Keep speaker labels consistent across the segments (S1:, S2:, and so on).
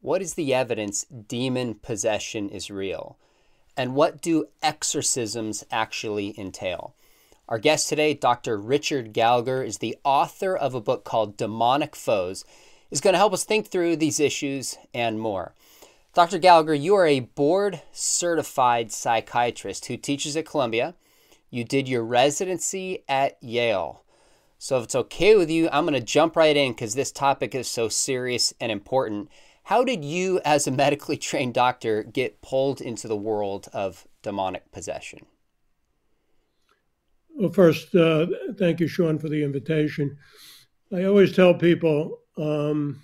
S1: what is the evidence demon possession is real? And what do exorcisms actually entail? Our guest today, Dr. Richard Gallagher, is the author of a book called Demonic Foes, is going to help us think through these issues and more. Dr. Gallagher, you are a board certified psychiatrist who teaches at Columbia. You did your residency at Yale. So, if it's okay with you, I'm going to jump right in because this topic is so serious and important. How did you, as a medically trained doctor, get pulled into the world of demonic possession?
S2: Well, first, uh, thank you, Sean, for the invitation. I always tell people um,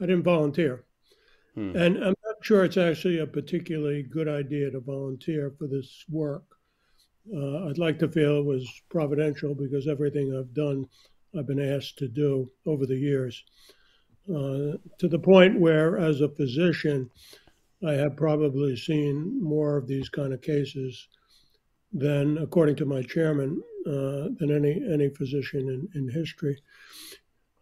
S2: I didn't volunteer. Hmm. And I'm not sure it's actually a particularly good idea to volunteer for this work. Uh, I'd like to feel it was providential because everything I've done, I've been asked to do over the years. Uh, to the point where, as a physician, I have probably seen more of these kind of cases than, according to my chairman, uh, than any any physician in, in history.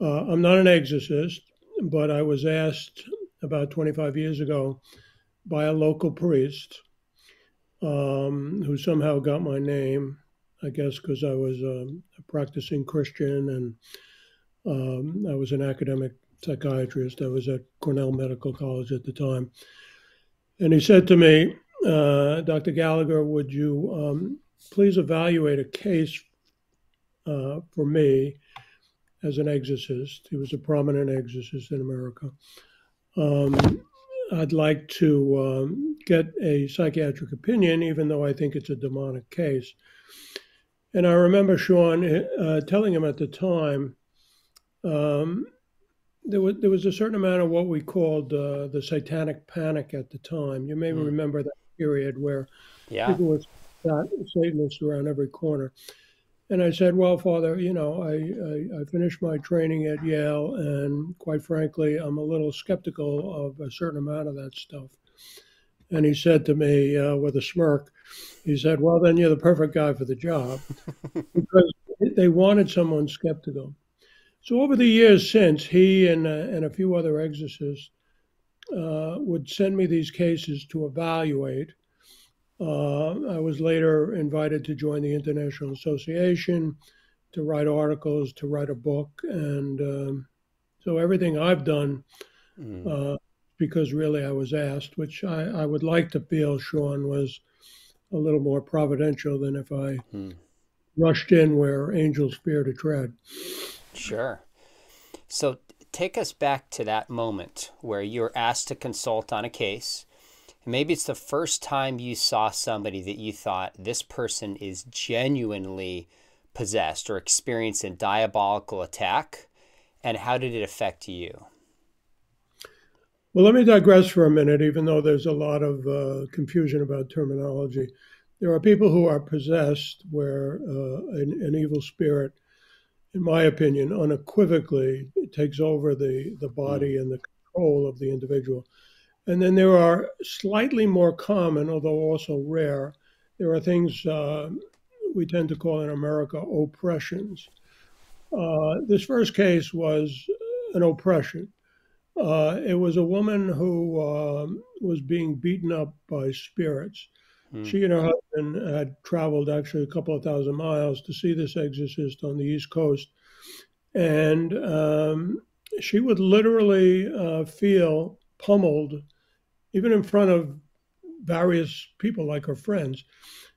S2: Uh, I'm not an exorcist, but I was asked about 25 years ago by a local priest um, who somehow got my name, I guess because I was um, a practicing Christian and um, I was an academic psychiatrist. I was at Cornell Medical College at the time. And he said to me, uh, Dr. Gallagher, would you um, please evaluate a case uh, for me as an exorcist? He was a prominent exorcist in America. Um, I'd like to um, get a psychiatric opinion, even though I think it's a demonic case. And I remember Sean uh, telling him at the time um, there was there was a certain amount of what we called uh, the satanic panic at the time. You may mm. remember that period where yeah. people were Satanists around every corner. And I said, Well, Father, you know, I, I, I, finished my training at Yale, and quite frankly, I'm a little skeptical of a certain amount of that stuff. And he said to me uh, with a smirk, he said, Well, then you're the perfect guy for the job because they wanted someone skeptical. So over the years since, he and, uh, and a few other exorcists uh, would send me these cases to evaluate. Uh, I was later invited to join the International Association to write articles, to write a book, and um, so everything I've done, mm. uh, because really I was asked, which I, I, would like to feel, Sean, was a little more providential than if I mm. rushed in where angels fear to tread.
S1: Sure. So take us back to that moment where you were asked to consult on a case. Maybe it's the first time you saw somebody that you thought this person is genuinely possessed or experienced a diabolical attack. And how did it affect you?
S2: Well, let me digress for a minute, even though there's a lot of uh, confusion about terminology. There are people who are possessed where uh, an, an evil spirit in my opinion, unequivocally it takes over the, the body and the control of the individual. And then there are slightly more common, although also rare, there are things uh, we tend to call in America oppressions. Uh, this first case was an oppression. Uh, it was a woman who um, was being beaten up by spirits. Mm. She and her husband had traveled actually a couple of thousand miles to see this exorcist on the East Coast. And um, she would literally uh, feel pummeled, even in front of various people like her friends.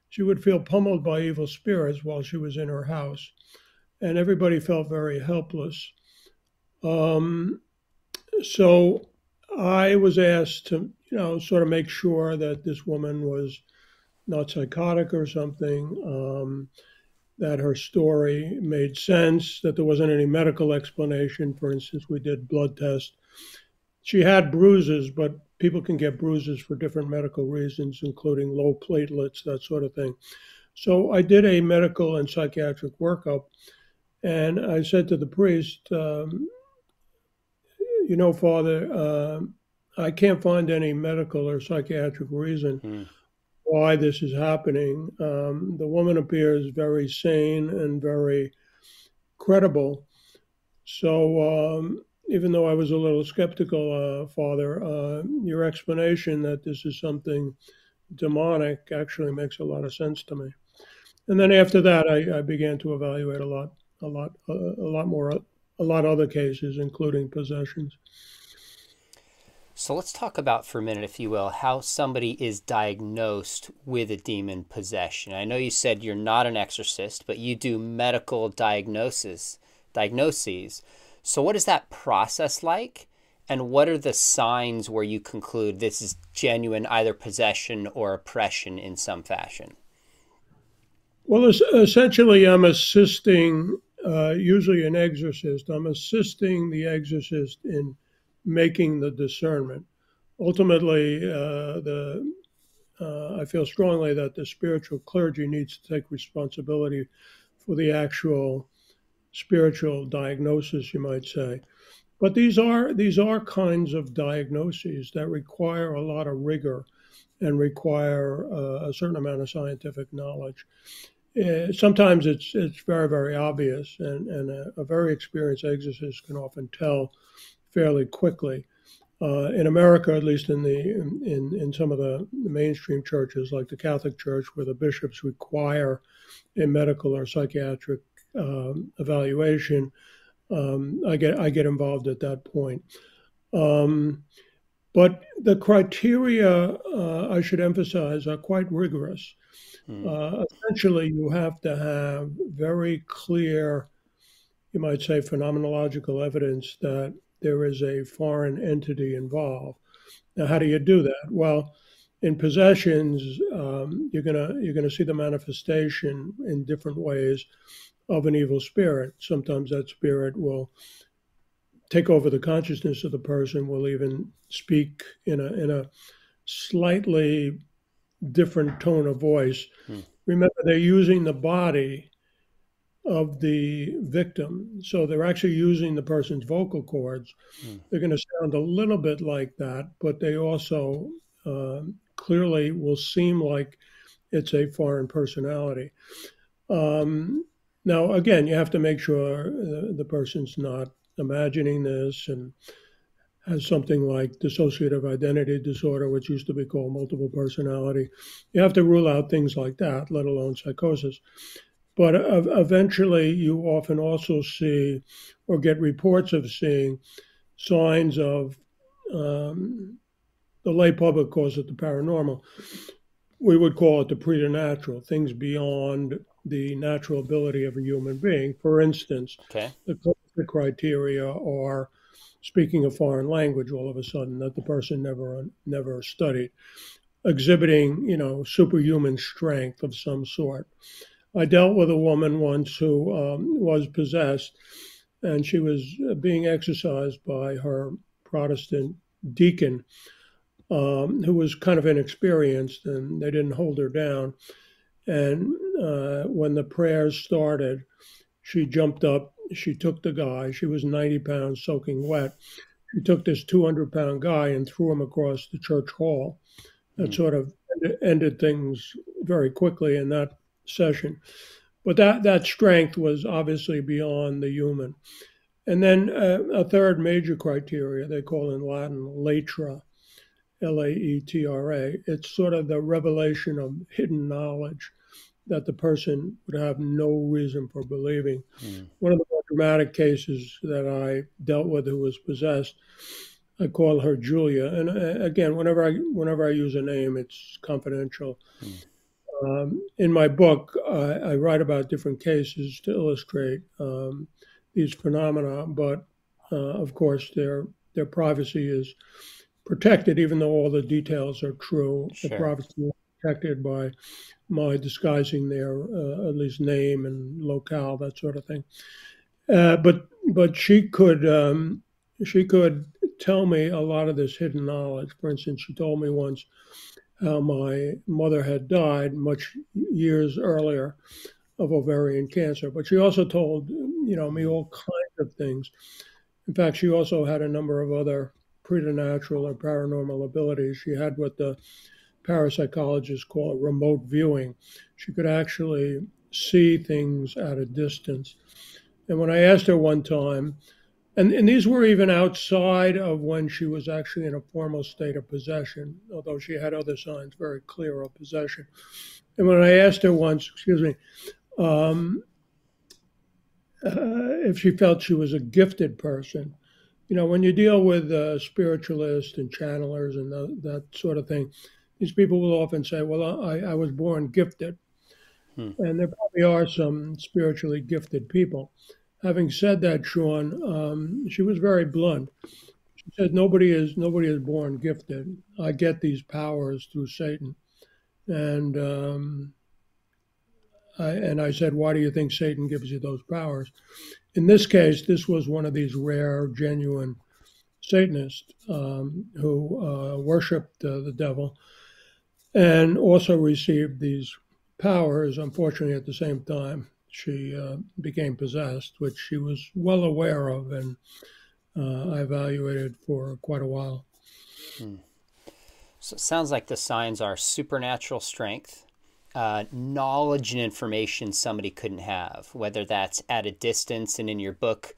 S2: She would feel pummeled by evil spirits while she was in her house. And everybody felt very helpless. Um, so I was asked to, you know, sort of make sure that this woman was not psychotic or something, um, that her story made sense, that there wasn't any medical explanation. For instance, we did blood tests. She had bruises, but people can get bruises for different medical reasons, including low platelets, that sort of thing. So I did a medical and psychiatric workup, and I said to the priest, um, You know, Father, uh, I can't find any medical or psychiatric reason. Mm why this is happening. Um, the woman appears very sane and very credible. So um, even though I was a little skeptical, uh, Father, uh, your explanation that this is something demonic actually makes a lot of sense to me. And then after that, I, I began to evaluate a lot, a lot, uh, a lot more, a lot other cases, including possessions.
S1: So let's talk about for a minute, if you will, how somebody is diagnosed with a demon possession. I know you said you're not an exorcist, but you do medical diagnosis, diagnoses. So what is that process like? And what are the signs where you conclude this is genuine either possession or oppression in some fashion?
S2: Well, essentially, I'm assisting, uh, usually an exorcist, I'm assisting the exorcist in making the discernment. Ultimately, uh, the uh, I feel strongly that the spiritual clergy needs to take responsibility for the actual spiritual diagnosis, you might say. But these are these are kinds of diagnoses that require a lot of rigor and require uh, a certain amount of scientific knowledge. Uh, sometimes it's it's very very obvious, and and a, a very experienced exorcist can often tell fairly quickly. Uh, in America, at least in the in, in some of the mainstream churches, like the Catholic Church, where the bishops require a medical or psychiatric um, evaluation, um, I get I get involved at that point. Um, but the criteria, uh, I should emphasize, are quite rigorous. Hmm. Uh, essentially, you have to have very clear, you might say, phenomenological evidence that there is a foreign entity involved. Now, how do you do that? Well, in possessions, um, you're gonna you're gonna see the manifestation in different ways of an evil spirit. Sometimes that spirit will take over the consciousness of the person. Will even speak in a in a slightly different tone of voice. Hmm. Remember, they're using the body of the victim. So they're actually using the person's vocal cords. Mm. They're going to sound a little bit like that, but they also uh, clearly will seem like it's a foreign personality. Um, now, again, you have to make sure the, the person's not imagining this and has something like dissociative identity disorder, which used to be called multiple personality. You have to rule out things like that, let alone psychosis. But eventually, you often also see or get reports of seeing signs of um, the lay public calls it the paranormal. We would call it the preternatural, things beyond the natural ability of a human being. For instance, okay. the, the criteria are speaking a foreign language all of a sudden that the person never never studied, exhibiting you know superhuman strength of some sort. I dealt with a woman once who um, was possessed, and she was being exorcised by her Protestant deacon, um, who was kind of inexperienced, and they didn't hold her down. And uh, when the prayers started, she jumped up. She took the guy. She was 90 pounds, soaking wet. She took this 200 pound guy and threw him across the church hall. That mm. sort of ended things very quickly, and that session. But that, that strength was obviously beyond the human. And then uh, a third major criteria they call in Latin laetra, L A E T R A. It's sort of the revelation of hidden knowledge that the person would have no reason for believing. Mm. One of the more dramatic cases that I dealt with who was possessed, I call her Julia. And uh, again, whenever I whenever I use a name, it's confidential. Mm. Um, in my book, I, I, write about different cases to illustrate um, these phenomena, but uh, of course, their their privacy is protected, even though all the details are true. Sure. The privacy is protected by my disguising their uh, at least name and locale, that sort of thing. Uh, but but she could um, she could tell me a lot of this hidden knowledge. For instance, she told me once how my mother had died much years earlier of ovarian cancer. But she also told, you know, me all kinds of things. In fact, she also had a number of other preternatural or paranormal abilities. She had what the parapsychologists call remote viewing. She could actually see things at a distance. And when I asked her one time, and, and these were even outside of when she was actually in a formal state of possession, although she had other signs very clear of possession. And when I asked her once, excuse me, um, uh, if she felt she was a gifted person, you know, when you deal with uh, spiritualists and channelers and the, that sort of thing, these people will often say, "Well, I, I was born gifted," hmm. and there probably are some spiritually gifted people. Having said that, Sean, um, she was very blunt. She said, "Nobody is nobody is born gifted. I get these powers through Satan," and um, I, and I said, "Why do you think Satan gives you those powers?" in this case, this was one of these rare, genuine Satanists um, who uh, worshipped uh, the devil and also received these powers. Unfortunately, at the same time, she uh, became possessed, which she was well aware of, and uh, I evaluated for quite a while. Hmm.
S1: So it sounds like the signs are supernatural strength, uh, knowledge and information somebody couldn't have, whether that's at a distance and in your book.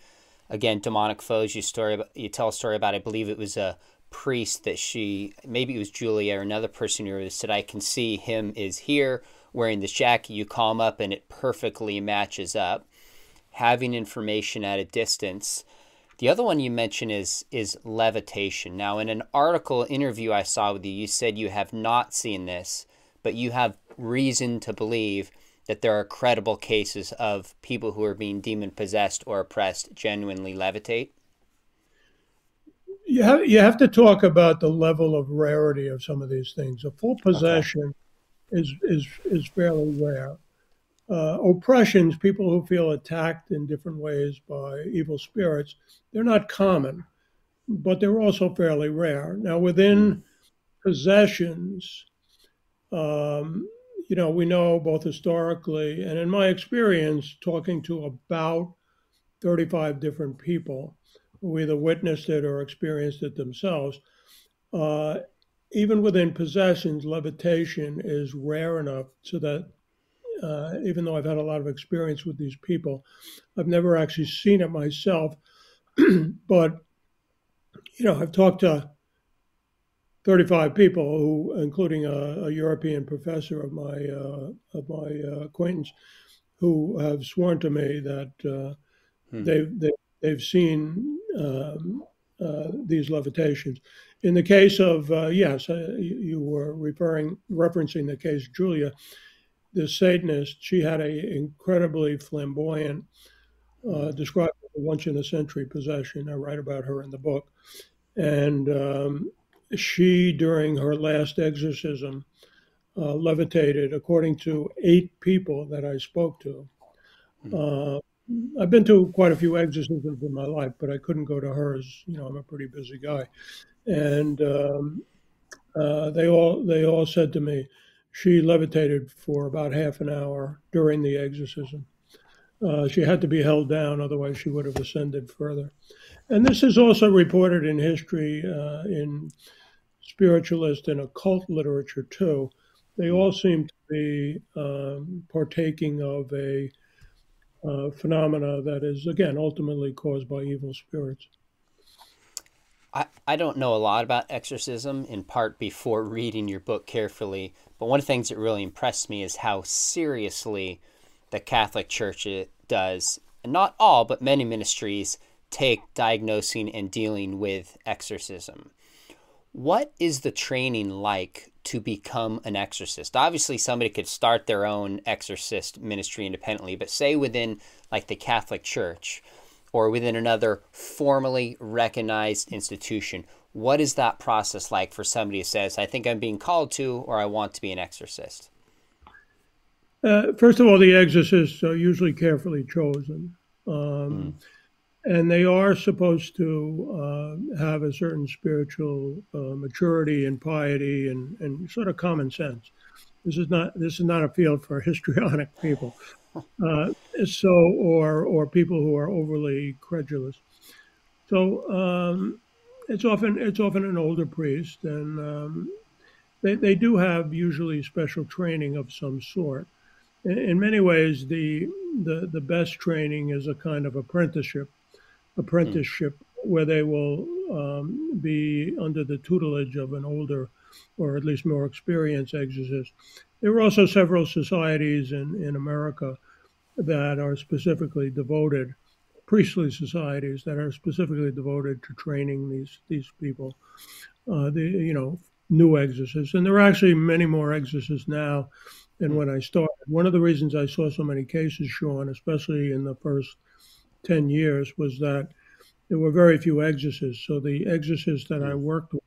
S1: Again, demonic foes. You story about, you tell a story about. I believe it was a priest that she, maybe it was Julia or another person who said, "I can see him is here wearing this jacket." You call him up, and it perfectly matches up. Having information at a distance. The other one you mentioned is is levitation. Now, in an article interview I saw with you, you said you have not seen this, but you have reason to believe that there are credible cases of people who are being demon possessed or oppressed genuinely levitate?
S2: You have, you have to talk about the level of rarity of some of these things. A full possession okay. Is, is, is fairly rare. Uh, oppressions, people who feel attacked in different ways by evil spirits, they're not common, but they're also fairly rare. Now, within mm. possessions, um, you know, we know both historically and in my experience, talking to about 35 different people who either witnessed it or experienced it themselves, uh, even within possessions, levitation is rare enough so that uh, even though I've had a lot of experience with these people, I've never actually seen it myself. but, you know, I've talked to 35 people who, including a, a European professor of my uh, of my uh, acquaintance, who have sworn to me that uh, hmm. they've, they, they've seen um, uh, these levitations. In the case of uh, yes, uh, you, were referring referencing the case Julia, the Satanist. She had a incredibly flamboyant, hmm. described once in a century possession. I write about her in the book, and um, she, during her last exorcism, uh, levitated, according to eight people that I spoke to. Hmm. Uh, I've been to quite a few exorcisms in my life, but I couldn't go to hers. You know, I'm a pretty busy guy, and um, uh, they all they all said to me, she levitated for about half an hour during the exorcism. Uh, she had to be held down, otherwise she would have ascended further. And this is also reported in history uh, in spiritualist and occult literature too, they all seem to be um, partaking of a uh, phenomena that is, again, ultimately caused by evil spirits.
S1: I, I don't know a lot about exorcism, in part before reading your book carefully, but one of the things that really impressed me is how seriously the Catholic Church uh, does, and not all, but many ministries take diagnosing and dealing with exorcism. What is the training like to become an exorcist? Obviously, somebody could start their own exorcist ministry independently, but say within like the Catholic Church or within another formally recognized institution, what is that process like for somebody who says, I think I'm being called to or I want to be an exorcist?
S2: Uh, first of all, the exorcists are usually carefully chosen. Um, mm and they are supposed to uh, have a certain spiritual uh, maturity and piety and, and sort of common sense. This is not this is not a field for histrionic people, uh, so or or people who are overly credulous. So um, it's often it's often an older priest, and um, they they do have usually special training of some sort. In, in many ways, the the the best training is a kind of apprenticeship apprenticeship mm. where they will um, be under the tutelage of an older or at least more experienced exorcist. There are also several societies in, in America that are specifically devoted, priestly societies that are specifically devoted to training these these people. Uh, the you know new exorcists, and there are actually many more exorcists now than when I started. One of the reasons I saw so many cases, Sean, especially in the first ten years, was that there were very few exorcists. So the exorcists that I worked with,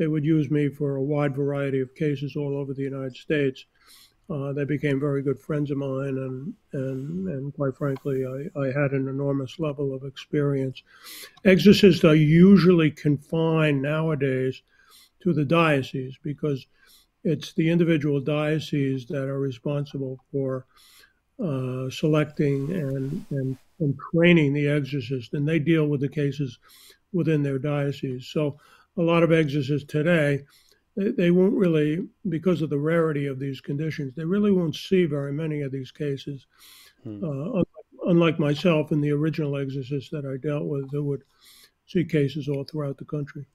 S2: they would use me for a wide variety of cases all over the United States. Uh, they became very good friends of mine, and and and quite frankly, I, I had an enormous level of experience. Exorcists are usually confined nowadays to the diocese because it's the individual dioceses that are responsible for uh, selecting and, and, and training the exorcist, and they deal with the cases within their diocese. So a lot of exorcists today, they, they won't really, because of the rarity of these conditions, they really won't see very many of these cases. Hmm. Uh, unlike, myself and the original exorcists that I dealt with, who would see cases all throughout the country.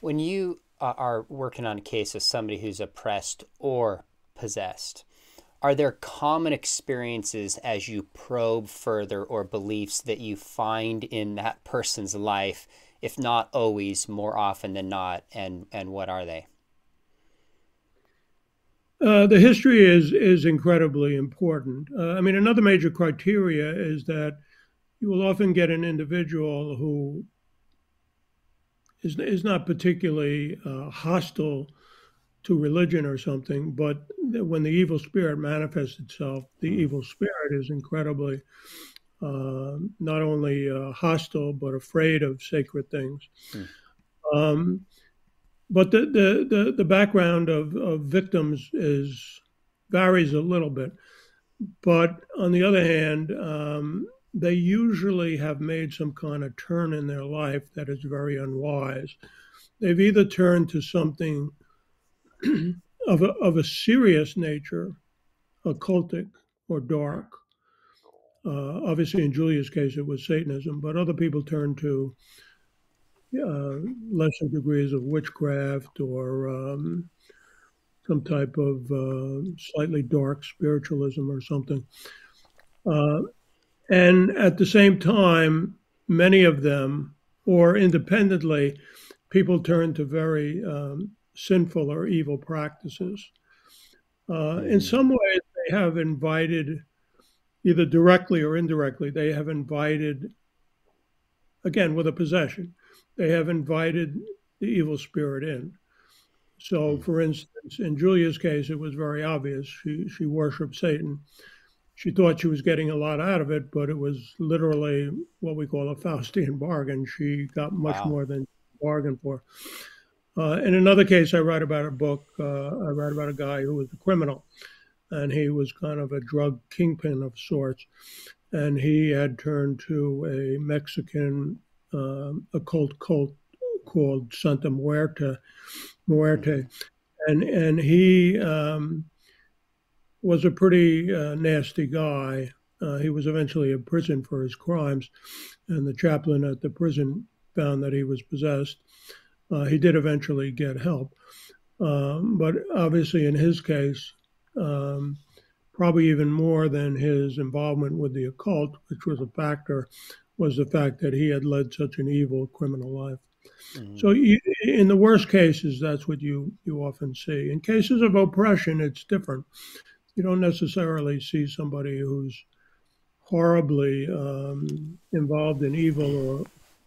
S1: When you uh, are working on a case of somebody who's oppressed or possessed, are there common experiences as you probe further or beliefs that you find in that person's life, if not always, more often than not? And, and what are they?
S2: Uh, the history is is incredibly important. Uh, I mean, another major criteria is that you will often get an individual who is, is not particularly uh, hostile to religion or something, but when the evil spirit manifests itself, the mm. evil spirit is incredibly uh, not only uh, hostile but afraid of sacred things. Mm. Um, but the, the, the, the, background of, of victims is varies a little bit. But on the other hand, um, they usually have made some kind of turn in their life that is very unwise. They've either turned to something of, a, of a serious nature, occultic or dark. Uh, obviously, in Julia's case, it was Satanism, but other people turned to uh, lesser degrees of witchcraft or um, some type of uh, slightly dark spiritualism or something. Uh, and at the same time, many of them, or independently, people turn to very um, sinful or evil practices. Uh, in mm. some ways, they have invited, either directly or indirectly, they have invited, again, with a possession, they have invited the evil spirit in. So, mm. for instance, in Julia's case, it was very obvious. She, she worshiped Satan she thought she was getting a lot out of it, but it was literally what we call a Faustian bargain. She got much wow. more than bargained for. Uh, in another case, I write about a book. Uh, I write about a guy who was a criminal, and he was kind of a drug kingpin of sorts. And he had turned to a Mexican uh, occult cult called Santa Muerte, Muerte, and and he um, was a pretty uh, nasty guy. Uh, he was eventually imprisoned for his crimes, and the chaplain at the prison found that he was possessed. Uh, he did eventually get help, um, but obviously, in his case, um, probably even more than his involvement with the occult, which was a factor, was the fact that he had led such an evil criminal life. Mm-hmm. So, you, in the worst cases, that's what you you often see. In cases of oppression, it's different you don't necessarily see somebody who's horribly um, involved in evil or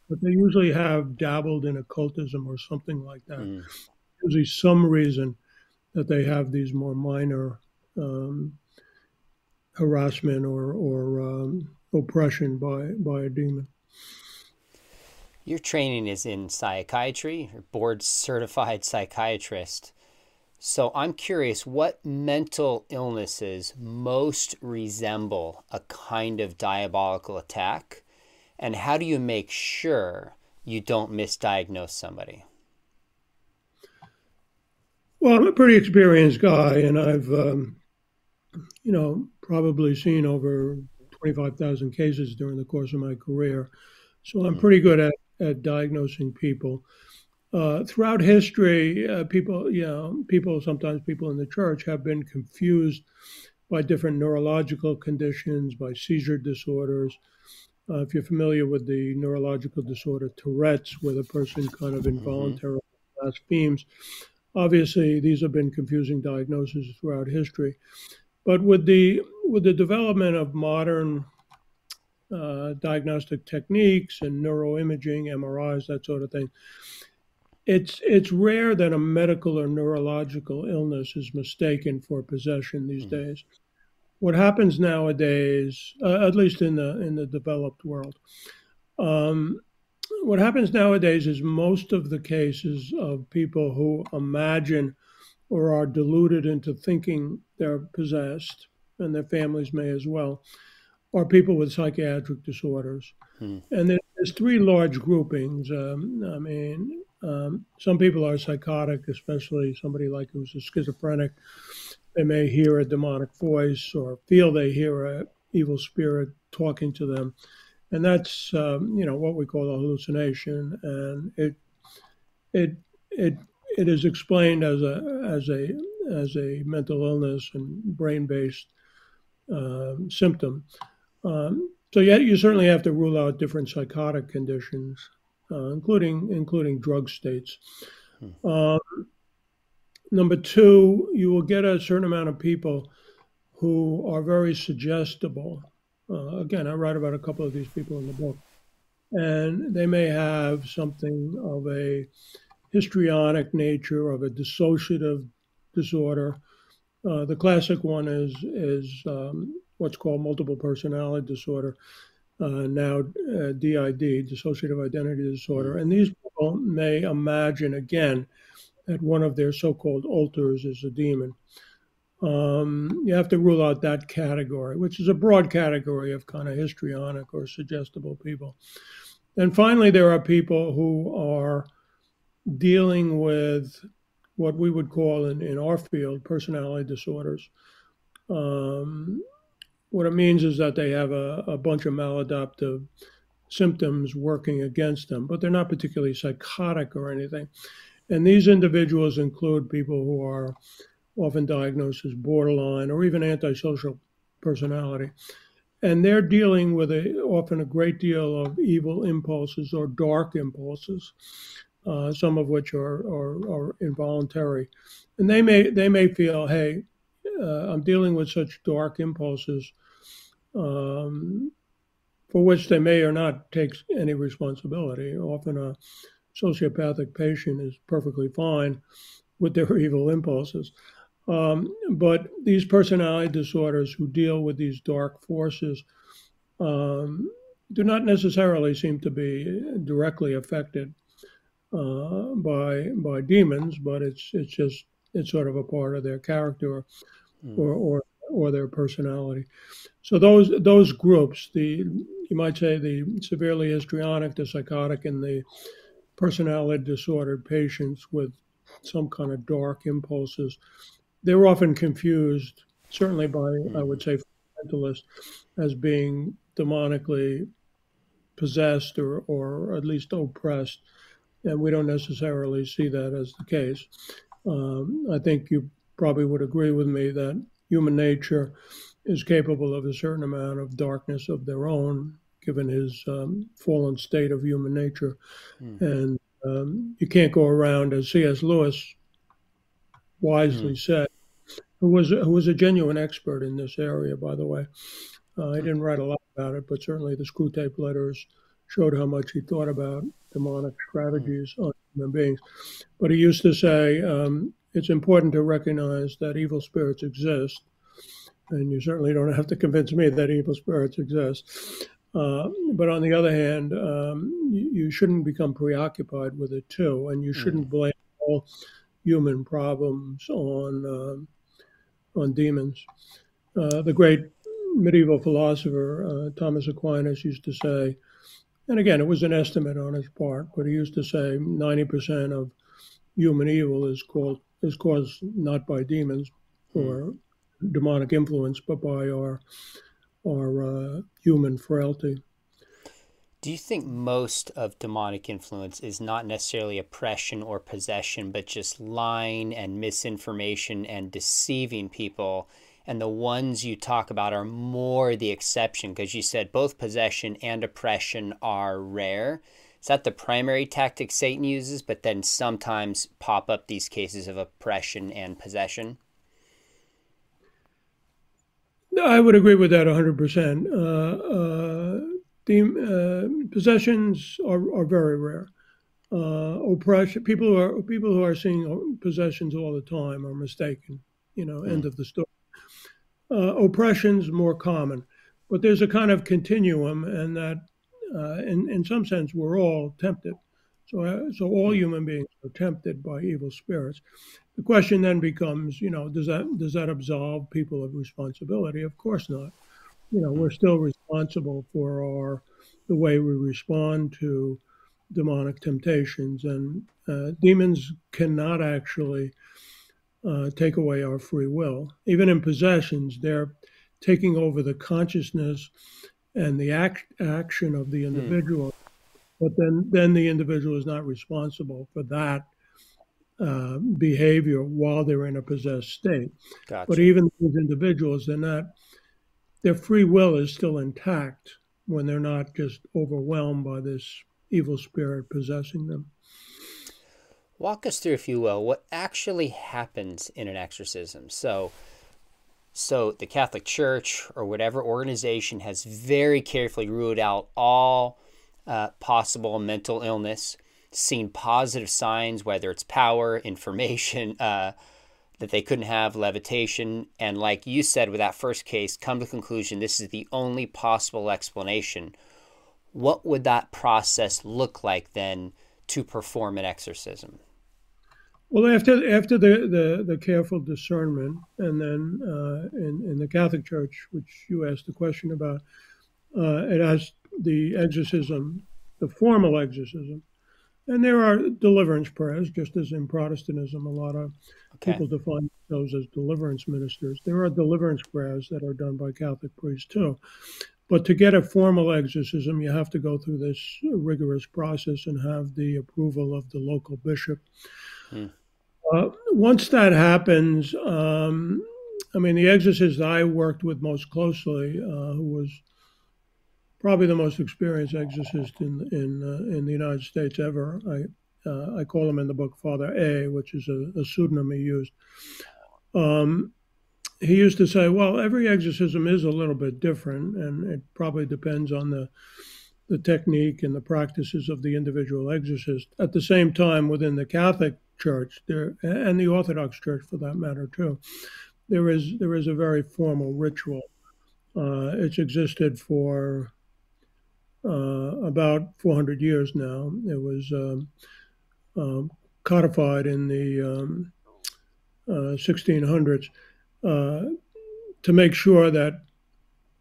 S2: but they usually have dabbled in occultism or something like that. Mm. Usually, some reason that they have these more minor um, harassment or or um, oppression by by a demon.
S1: Your training is in psychiatry, board certified psychiatrist. So I'm curious what mental illnesses most resemble a kind of diabolical attack, and how do you make sure you don't misdiagnose somebody?
S2: Well, I'm a pretty experienced guy, and I've, um, you know, probably seen over 25,000 cases during the course of my career. So I'm pretty good at, at diagnosing people. Uh, throughout history, uh, people, you know, people, sometimes people in the church have been confused by different neurological conditions, by seizure disorders. Uh, if you're familiar with the neurological disorder Tourette's, where the person kind of mm-hmm. involuntarily blasphemes, obviously these have been confusing diagnoses throughout history. But with the with the development of modern uh, diagnostic techniques and neuroimaging, MRIs, that sort of thing, it's it's rare that a medical or neurological illness is mistaken for possession these mm-hmm. days. What happens nowadays, uh, at least in the in the developed world, um, what happens nowadays is most of the cases of people who imagine or are deluded into thinking they're possessed, and their families may as well, are people with psychiatric disorders. Hmm. And there's three large groupings. Um, I mean, um, some people are psychotic, especially somebody like who's a schizophrenic. They may hear a demonic voice or feel they hear a evil spirit talking to them, and that's um, you know what we call a hallucination, and it it it it is explained as a as a as a mental illness and brain based uh, symptom. Um, so yeah, you certainly have to rule out different psychotic conditions uh, including including drug states. Hmm. Um, number two, you will get a certain amount of people who are very suggestible. Uh, again, I write about a couple of these people in the book, and they may have something of a histrionic nature, of a dissociative disorder. Uh, the classic one is is um, what's called multiple personality disorder, uh, now uh, DID, dissociative identity disorder. And these people may imagine again that one of their so called alters is a demon. Um, you have to rule out that category, which is a broad category of kind of histrionic or suggestible people. And finally, there are people who are dealing with what we would call in, in our field personality disorders. Um, what it means is that they have a, a bunch of maladaptive symptoms working against them, but they're not particularly psychotic or anything. And these individuals include people who are often diagnosed as borderline or even antisocial personality. And they're dealing with a, often a great deal of evil impulses or dark impulses, uh, some of which are, are, are, involuntary. And they may, they may feel, hey, uh, I'm dealing with such dark impulses um, for which they may or not take any responsibility. Often a sociopathic patient is perfectly fine with their evil impulses. Um, but these personality disorders who deal with these dark forces um, do not necessarily seem to be directly affected uh, by by demons, but it's it's just it's sort of a part of their character mm. or, or or their personality. So those those groups, the you might say the severely histrionic, the psychotic, and the personality disordered patients with some kind of dark impulses, they're often confused, certainly by I would say fundamentalists, as being demonically possessed or or at least oppressed, and we don't necessarily see that as the case. Um, I think you probably would agree with me that human nature is capable of a certain amount of darkness of their own, given his um, fallen state of human nature. Mm. And um, you can't go around, as C.S. Lewis wisely mm. said, who was who was a genuine expert in this area, by the way. Uh, he didn't write a lot about it, but certainly the Screwtape letters showed how much he thought about demonic strategies on human beings. But he used to say, um, it's important to recognize that evil spirits exist. And you certainly don't have to convince me that evil spirits exist. Uh, but on the other hand, um, you, you, shouldn't become preoccupied with it too, and you shouldn't mm. blame all human problems on uh, on demons. Uh, the great medieval philosopher uh, Thomas Aquinas used to say, and again, it was an estimate on his part, but he used to say 90% of human evil is called is caused not by demons or demonic influence, but by our our uh, human frailty.
S1: Do you think most of demonic influence is not necessarily oppression or possession, but just lying and misinformation and deceiving people? And the ones you talk about are more the exception because you said both possession and oppression are rare. Is that the primary tactic Satan uses, but then sometimes pop up these cases of oppression and possession?
S2: I would agree with that 100%. Uh, uh, the uh, possessions are, are very rare. Uh, oppression, people who are people who are seeing possessions all the time are mistaken. You know, mm. end of the story. Uh, oppression's more common, but there's a kind of continuum, and that uh, in in some sense we're all tempted. So, uh, so all human beings are tempted by evil spirits. The question then becomes, you know, does that does that absolve people of responsibility? Of course not. You know, we're still responsible for our the way we respond to demonic temptations, and uh, demons cannot actually uh, take away our free will. Even in possessions, they're taking over the consciousness and the act, action of the hmm. individual. Mm but then then the individual is not responsible for that uh, behavior while they're in a possessed state. Gotcha. But even those individuals, they're not their free will is still intact when they're not just overwhelmed by this evil spirit possessing them.
S1: Walk us through, if you will, what actually happens in an exorcism. So, so the Catholic Church or whatever organization has very carefully ruled out all uh, possible mental illness, seen positive signs, whether it's power, information, uh, that they couldn't have levitation. And like you said with that first case, come to conclusion this is the only possible explanation. What would that process look like then to perform an exorcism?
S2: Well, after after the, the, the careful discernment, and then uh, in, in the Catholic Church, which you asked the question about, uh, it has the exorcism, the formal exorcism. And there are deliverance prayers, just as in Protestantism, a lot of okay. people define themselves as deliverance ministers. There are deliverance prayers that are done by Catholic priests too. But to get a formal exorcism, you have to go through this rigorous process and have the approval of the local bishop. Hmm. Uh, once that happens, um, I mean, the exorcist I worked with most closely, uh, who was probably the most experienced exorcist in in uh, in the United States ever. I uh, I call him in the book Father A, which is a, a pseudonym he used. Um, he used to say, "Well, every exorcism is a little bit different, and it probably depends on the the technique and the practices of the individual exorcist." At the same time, within the Catholic Church, there and the Orthodox Church, for that matter, too, there is there is a very formal ritual. Uh, it's existed for about 400 years now. It was um, um, codified in the um, uh, 1600s uh, to make sure that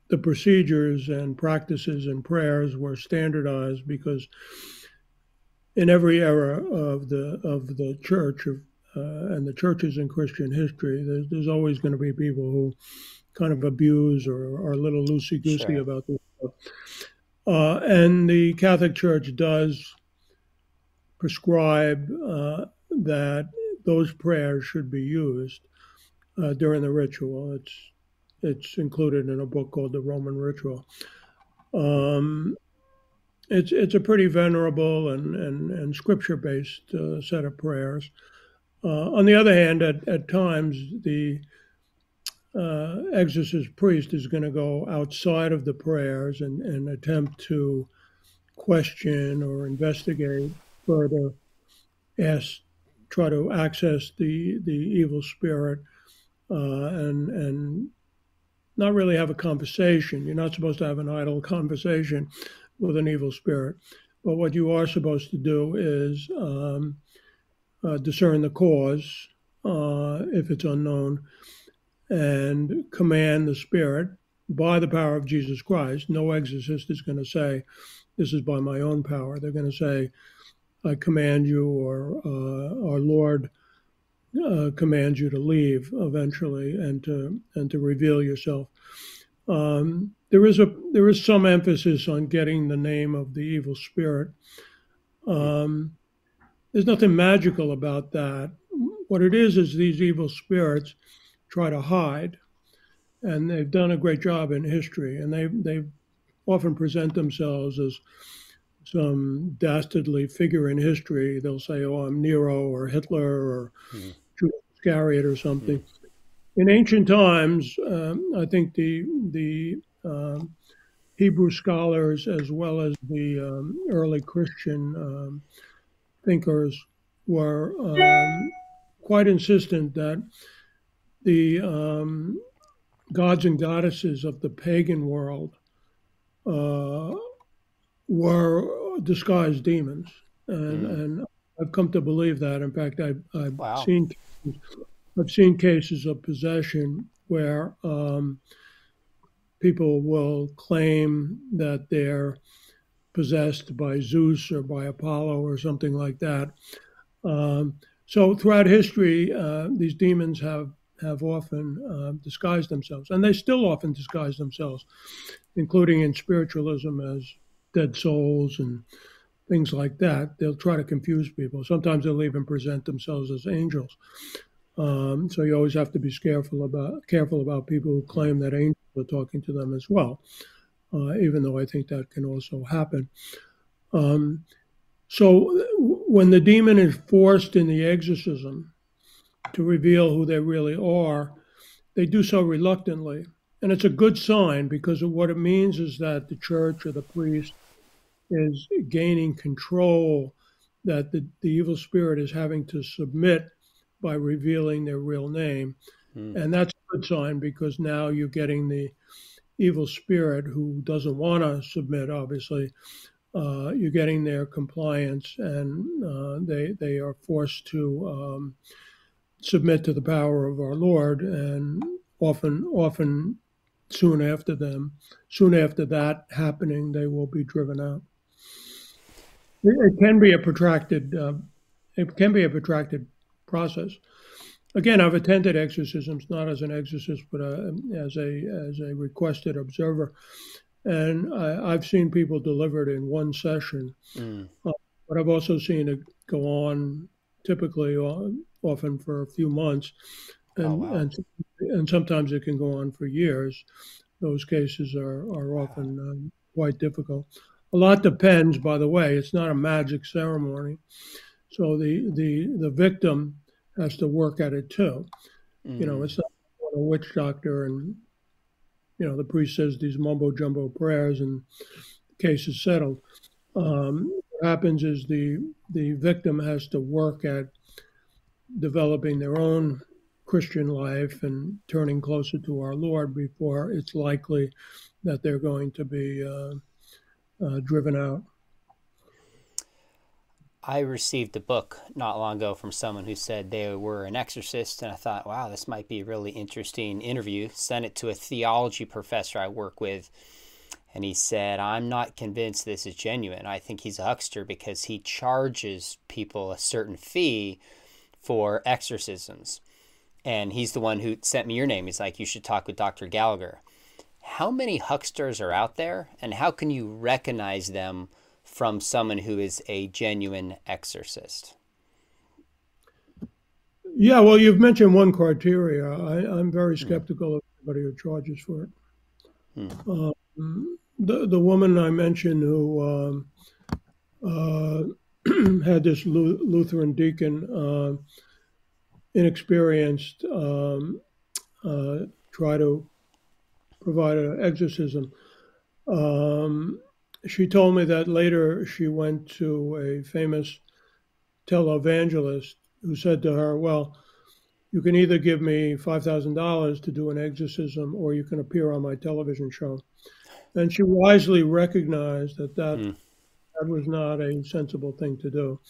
S2: the procedures and practices and prayers were standardized because in every era of the of the church of, uh, and the churches in Christian history, there's, there's always going to be people who kind of abuse or are a little loosey goosey sure. about this stuff. Uh, and the Catholic Church does prescribe uh, that those prayers should be used uh, during the ritual. It's it's included in a book called the Roman Ritual. Um, it's it's a pretty venerable and and, and scripture based uh, set of prayers. Uh, on the other hand, at, at times the uh, exorcist priest is going to go outside of the prayers and, and attempt to question or investigate further, ask, try to access the the evil spirit, uh, and and not really have a conversation. You're not supposed to have an idle conversation with an evil spirit, but what you are supposed to do is um, uh, discern the cause uh, if it's unknown and command the spirit by the power of Jesus Christ. No exorcist is going to say, This is by my own power. They're going to say, I command you, or uh, our Lord uh, commands you to leave eventually and to, and to reveal yourself. Um, there is a there is some emphasis on getting the name of the evil spirit. Um, there's nothing magical about that. What it is is these evil spirits try to hide, and they've done a great job in history. And they they often present themselves as some dastardly figure in history. They'll say, "Oh, I'm Nero or Hitler or mm. Judas Iscariot or something." Mm. In ancient times, um, I think the the um, Hebrew scholars as well as the um, early Christian um, thinkers were um, quite insistent that the um, gods and goddesses of the pagan world uh, were disguised demons, and, mm. and I've come to believe that. In fact, I've, I've wow. seen I've seen cases of possession where um, people will claim that they're possessed by Zeus or by Apollo or something like that. Um, so throughout history, uh, these demons have have often uh, disguised themselves, and they still often disguise themselves, including in spiritualism as dead souls and things like that. They'll try to confuse people. Sometimes they'll even present themselves as angels. Um, so you always have to be careful about careful about people who claim that angels are talking to them as well, uh, even though I think that can also happen. Um, so when the demon is forced in the exorcism to reveal who they really are, they do so reluctantly. And it's a good sign because of what it means is that the church or the priest is gaining control, that the, the evil spirit is having to submit by revealing their real name. Mm. And that's a good sign because now you're getting the evil spirit who doesn't want to submit, obviously. Uh, you're getting their compliance and uh, they, they are forced to um, submit to the power of our Lord. And often, often soon after them, soon after that happening, they will be driven out. It, it can be a protracted, uh, it can be a protracted process. Again, I've attended exorcisms not as an exorcist, but uh, as a as a requested observer, and I, have seen people delivered in one session. Mm. Uh, but I've also seen it go on, typically often for a few months, and oh, wow. and and sometimes it can go on for years. Those cases are are often um, quite difficult. A lot depends, by the way. It's not a magic ceremony. So the the the victim has to work at it too. Mm. You know, it's not a witch doctor and you know the priest says these mumbo jumbo prayers and the case is settled. Um, what happens is the the victim has to work at developing their own Christian life and turning closer to our Lord before it's likely that they're going to be uh, uh, driven out.
S1: I received a book not long ago from someone who said they were an exorcist, and I thought, wow, this might be a really interesting interview. Sent it to a theology professor I work with, and he said, I'm not convinced this is genuine. I think he's a huckster because he charges people a certain fee for exorcisms. And he's the one who sent me your name. He's like, you should talk with Dr. Gallagher. How many hucksters are out there, and how can you recognize them? from someone who is a genuine exorcist?
S2: Yeah, well, you've mentioned one criteria. I, am very hmm. skeptical of anybody who charges for it. Hmm. Um, the the woman I mentioned who um, uh, had this Lutheran deacon, uh, inexperienced, um, uh, try to provide an exorcism. Um, she told me that later she went to a famous televangelist who said to her, Well, you can either give me $5,000 to do an exorcism or you can appear on my television show. And she wisely recognized that that, mm. That was not a sensible thing to do.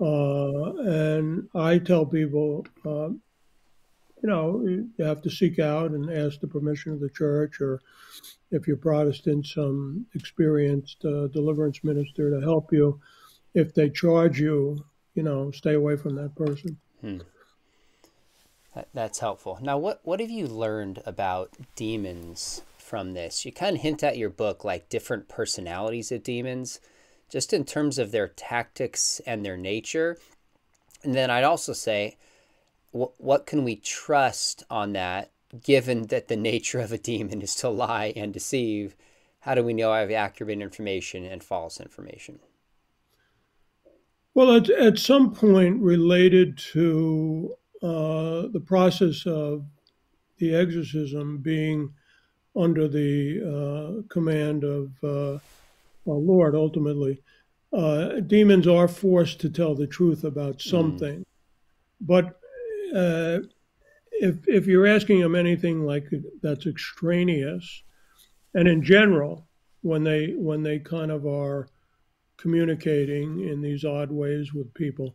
S2: Uh, and I tell people, uh, you know, you have to seek out and ask the permission of the church, or if you're Protestant, some experienced uh, deliverance minister to help you. If they charge you, you know, stay away from that person. Hmm.
S1: That, that's helpful. Now, what what have you learned about demons from this? You kind of hint at your book like different personalities of demons, just in terms of their tactics and their nature. And then I'd also say, what, what can we trust on that, given that the nature of a demon is to lie and deceive? How do we know I have accurate information and false information?
S2: Well, at, at some point related to uh, the process of the exorcism being under the uh, command of uh, Lord, ultimately, uh, demons are forced to tell the truth about hmm. something. Mm. But uh, if if you're asking them anything like that's extraneous, and in general, when they when they kind of are communicating in these odd ways with people.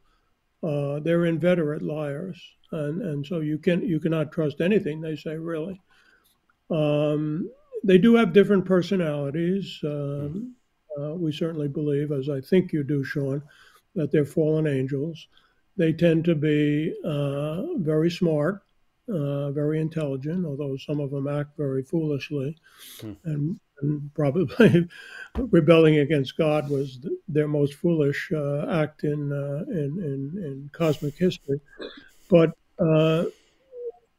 S2: Uh, they're inveterate liars, and and so you can you cannot trust anything they say really. Um, they do have different personalities. Um, uh, we certainly believe, as I think you do, Sean, that they're fallen angels. They tend to be uh, very smart, uh, very intelligent, although some of them act very foolishly, hmm. and and probably rebelling against God was their most foolish uh, act in, uh, in, in, in cosmic history. But uh,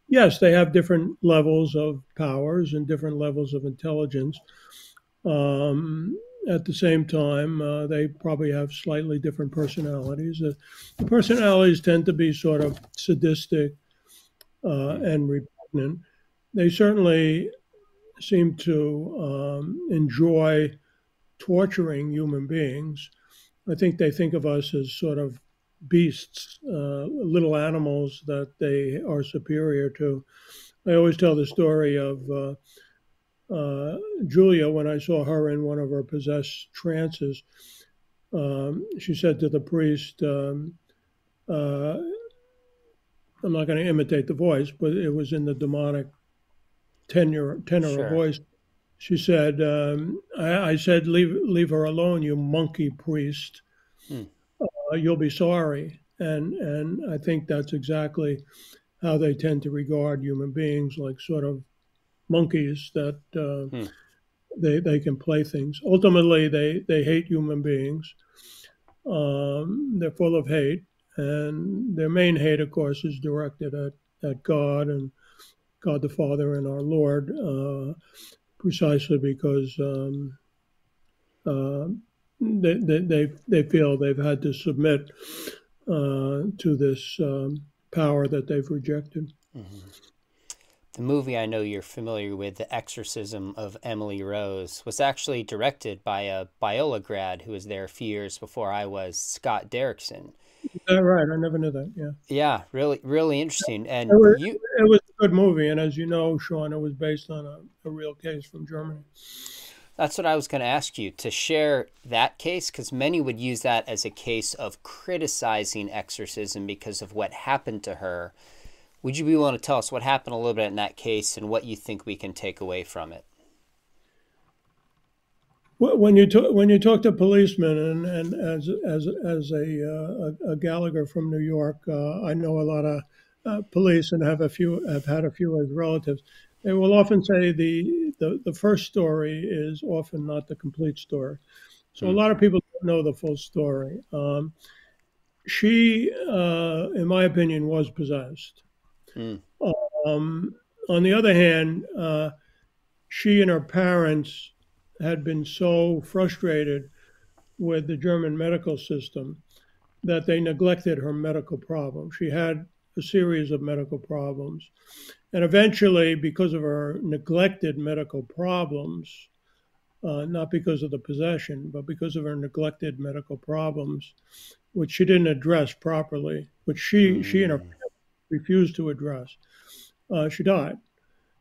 S2: yes, they have different levels of powers and different levels of intelligence. Um, at the same time, uh, they probably have slightly different personalities. Uh, the personalities tend to be sort of sadistic uh, and repugnant. They certainly seem to um, enjoy torturing human beings. I think they think of us as sort of beasts, uh, little animals that they are superior to. I always tell the story of uh, Julia when I saw her in one of her possessed trances. Um, she said to the priest, um, uh, I'm not going to imitate the voice, but it was in the demonic tenor tenor sure. of voice. She said, um, I, I, said, leave leave her alone, you monkey priest. Hmm. Uh, you'll be sorry." And and I think that's exactly how they tend to regard human beings, like sort of monkeys that uh, hmm. they they can play things. Ultimately, they they hate human beings. Um, they're full of hate, and their main hate, of course, is directed at at God and God the Father and our Lord, uh, precisely because um, uh, they, they, they, feel they've had to submit uh, to this um, power that they've rejected. Mm-hmm.
S1: The movie I know you're familiar with, The Exorcism of Emily Rose, was actually directed by a Biola grad who was there a few years before I was, Scott Derrickson.
S2: Uh, right, I never knew that. Yeah.
S1: Yeah, really, really interesting. And
S2: it was,
S1: you,
S2: it was a good movie, and as you know, Sean, it was based on a, a real case from Germany.
S1: That's what I was going to ask you to share that case, because many would use that as a case of criticizing exorcism because of what happened to her. Would you be willing to tell us what happened a little bit in that case and what you think we can take away from it?
S2: when you talk, when you talk to policemen and, and as as as a, uh, a, Gallagher from New York, uh, I know a lot of uh, police and have a few have had a few as relatives. They will often say the, the the first story is often not the complete story. So mm. a hmm. lot of people don't know the full story. Um, she, uh, in my opinion, was possessed. Mm. Um, on the other hand, uh, she and her parents had been so frustrated with the German medical system that they neglected her medical problems. She had a series of medical problems. And eventually, because of her neglected medical problems, uh, not because of the possession, but because of her neglected medical problems, which she didn't address properly, which she, mm. she and her mm. Refused to address, uh, she died.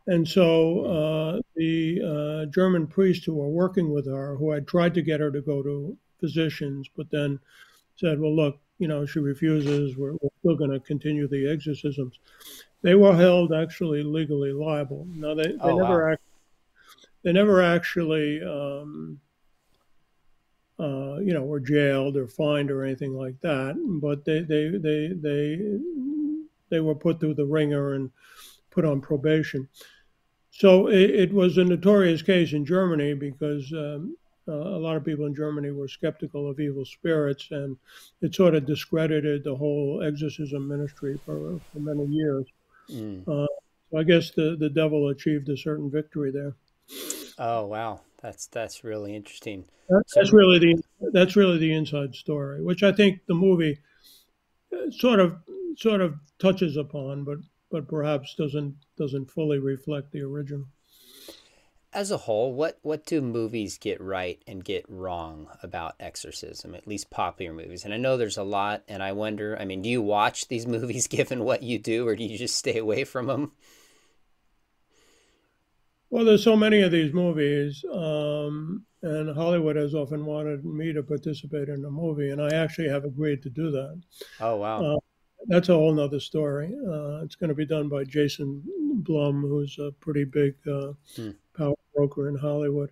S2: And so uh, the uh, German priests who were working with her, who had tried to get her to go to physicians, but then said, well, look, you know, she refuses, we're, we're still going to continue the exorcisms. They were held actually legally liable. Now, they, they oh, never wow. act, they never actually, um, uh, you know, were jailed or fined or anything like that, but they, they, they, they, they were put through the wringer and put on probation. so it, it, was a notorious case in Germany because um, uh, a lot of people in Germany were skeptical of evil spirits, and it sort of discredited the whole exorcism ministry for, for many years. Mm. Uh, so I guess the, the devil achieved a certain victory there.
S1: Oh wow, that's that's really interesting.
S2: That's, that's really the that's really the inside story, which I think the movie uh, sort of sort of touches upon, but but perhaps doesn't doesn't fully reflect the original.
S1: As a whole, what what do movies get right and get wrong about exorcism? At least popular movies, and I know there's a lot. And I wonder, I mean, do you watch these movies given what you do, or do you just stay away from them?
S2: Well, there's so many of these movies, um, and Hollywood has often wanted me to participate in a movie, and I actually have agreed to do that.
S1: Oh wow! Uh,
S2: that's a whole nother story. Uh, it's going to be done by Jason Blum, who's a pretty big uh, hmm. power broker in Hollywood.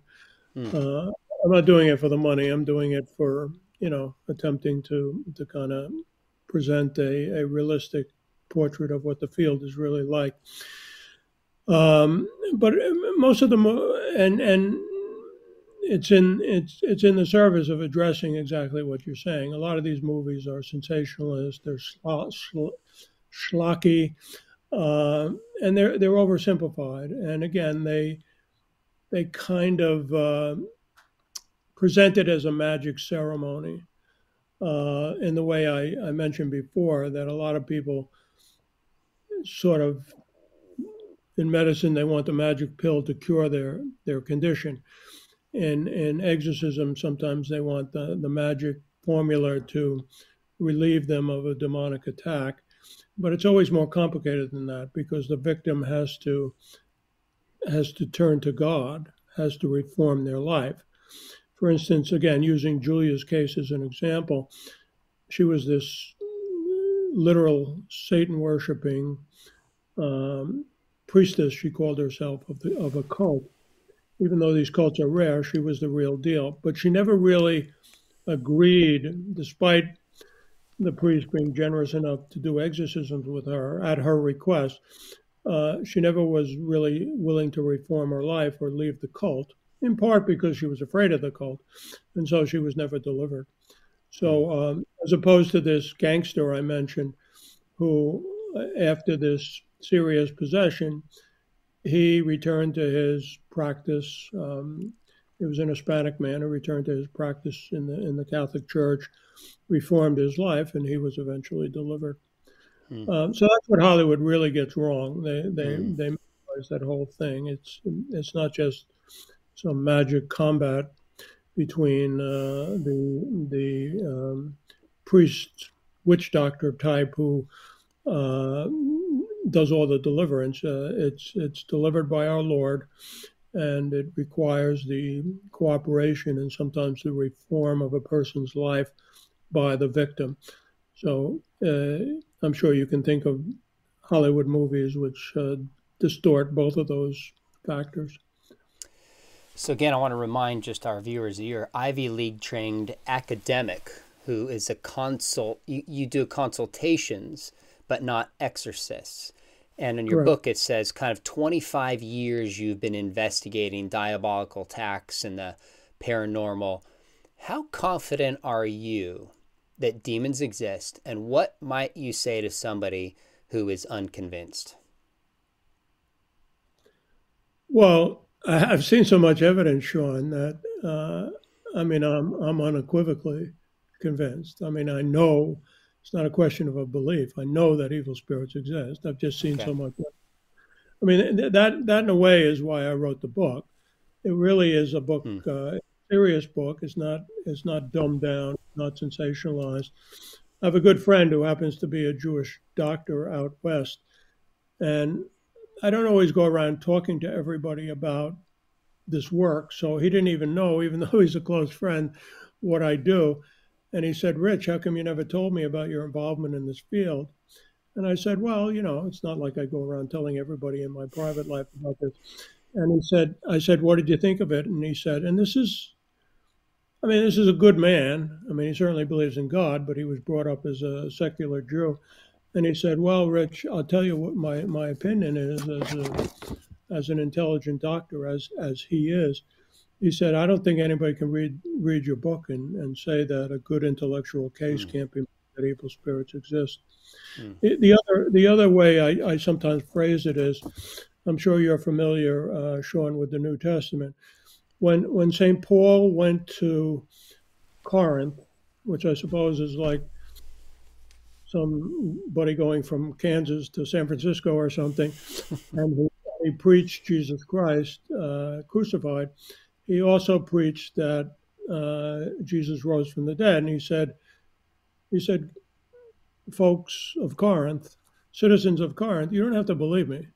S2: Hmm. Uh, I'm not doing it for the money. I'm doing it for you know attempting to to kind of present a, a realistic portrait of what the field is really like. Um, but most of them, and and it's in it's it's in the service of addressing exactly what you're saying. A lot of these movies are sensationalist, they're schlocky, uh, and they're they're oversimplified. And again, they they kind of uh, present it as a magic ceremony uh, in the way I, I mentioned before that a lot of people sort of in medicine they want the magic pill to cure their their condition in in exorcism sometimes they want the, the magic formula to relieve them of a demonic attack but it's always more complicated than that because the victim has to has to turn to god has to reform their life for instance again using julia's case as an example she was this literal satan worshiping um, priestess, she called herself, of, the, of a cult. Even though these cults are rare, she was the real deal. But she never really agreed, despite the priest being generous enough to do exorcisms with her at her request. Uh, she never was really willing to reform her life or leave the cult, in part because she was afraid of the cult, and so she was never delivered. So, um, as opposed to this gangster I mentioned, who, uh, after this serious possession, he returned to his practice. Um, he was an Hispanic man who returned to his practice in the in the Catholic Church, reformed his life, and he was eventually delivered. Hmm. Um, so that's what Hollywood really gets wrong. They they hmm. they minimize that whole thing. It's it's not just some magic combat between uh, the the um, priest witch doctor type who uh, does all the deliverance. Uh, it's it's delivered by our Lord, and it requires the cooperation and sometimes the reform of a person's life by the victim. So uh, I'm sure you can think of Hollywood movies which uh, distort both of those factors.
S1: So again, I want to remind just our viewers you're Ivy League trained academic who is a consult. You, you do consultations but not exorcists. And in your Correct. book, it says kind of 25 years you've been investigating diabolical attacks and the paranormal. How confident are you that demons exist? And what might you say to somebody who is unconvinced?
S2: Well, I've seen so much evidence, Sean, that uh, I mean, I'm, I'm unequivocally convinced. I mean, I know it's not a question of a belief. I know that evil spirits exist. I've just seen okay. so much. I mean, that that in a way is why I wrote the book. It really is a book, hmm. uh, serious book. It's not it's not dumbed down, not sensationalized. I have a good friend who happens to be a Jewish doctor out west, and I don't always go around talking to everybody about this work. So he didn't even know, even though he's a close friend, what I do. And he said, Rich, how come you never told me about your involvement in this field? And I said, Well, you know, it's not like I go around telling everybody in my private life about this. And he said, I said, What did you think of it? And he said, And this is, I mean, this is a good man. I mean, he certainly believes in God, but he was brought up as a secular Jew. And he said, Well, Rich, I'll tell you what my, my opinion is as a, as an intelligent doctor as as he is, he said, "I don't think anybody can read read your book and, and say that a good intellectual case mm. can't be that evil spirits exist." Mm. The other the other way I, I sometimes phrase it is, I'm sure you're familiar, uh, Sean, with the New Testament. When when Saint Paul went to Corinth, which I suppose is like somebody going from Kansas to San Francisco or something, and he, he preached Jesus Christ uh, crucified. He also preached that uh, Jesus rose from the dead, and he said, he said, folks of Corinth, citizens of Corinth, you don't have to believe me.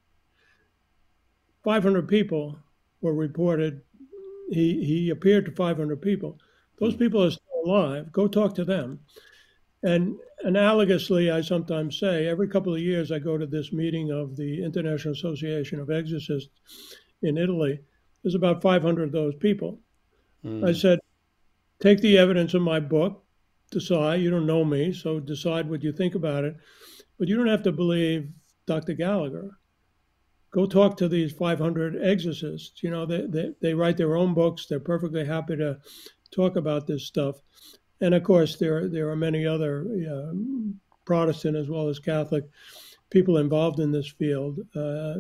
S2: 500 people were reported. He he appeared to 500 people. Those hmm. people are still alive. Go talk to them. And analogously, I sometimes say every couple of years I go to this meeting of the International Association of Exorcists in Italy. There's about 500 of those people. Mm. I said, take the evidence of my book, decide. You don't know me, so decide what you think about it. But you don't have to believe Dr. Gallagher. Go talk to these 500 exorcists. You know, they, they, they write their own books. They're perfectly happy to talk about this stuff. And of course, there there are many other uh, Protestant as well as Catholic people involved in this field. Uh,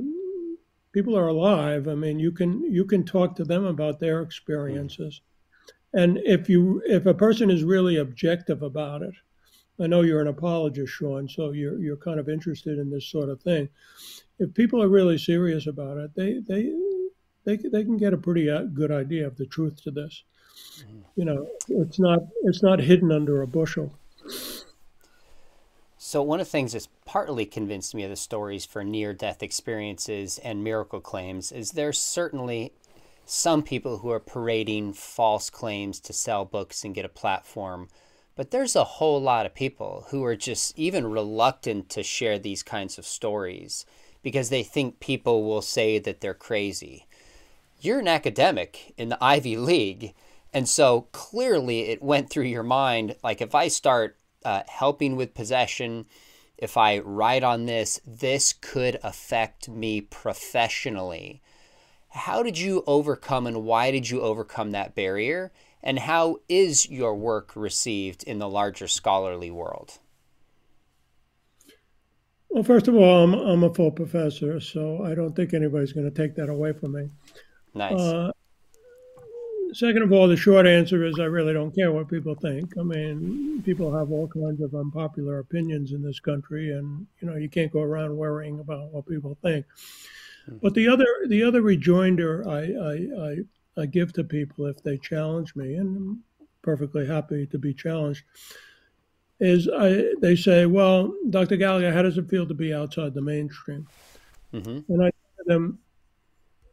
S2: people are alive. I mean, you can you can talk to them about their experiences, and if you if a person is really objective about it, I know you're an apologist, Sean, so you're you're kind of interested in this sort of thing. If people are really serious about it, they they they they can get a pretty uh, good idea of the truth to this you know, it's not it's not hidden under a bushel.
S1: So one of the things that's partly convinced me of the stories for near-death experiences and miracle claims is there's certainly some people who are parading false claims to sell books and get a platform. But there's a whole lot of people who are just even reluctant to share these kinds of stories because they think people will say that they're crazy. You're an academic in the Ivy League. And so clearly it went through your mind like, if I start uh, helping with possession, if I write on this, this could affect me professionally. How did you overcome and why did you overcome that barrier? And how is your work received in the larger scholarly world?
S2: Well, first of all, I'm, I'm a full professor, so I don't think anybody's going to take that away from me.
S1: Nice. Uh,
S2: second of all, the short answer is I really don't care what people think. I mean, people have all kinds of unpopular opinions in this country, and you know you can't go around worrying about what people think. Mm-hmm. But the other the other rejoinder I, I, I I give to people if they challenge me, and I'm perfectly happy to be challenged, is I they say, well, Dr. Gallagher, how does it feel to be outside the mainstream? Mm-hmm. And I tell them,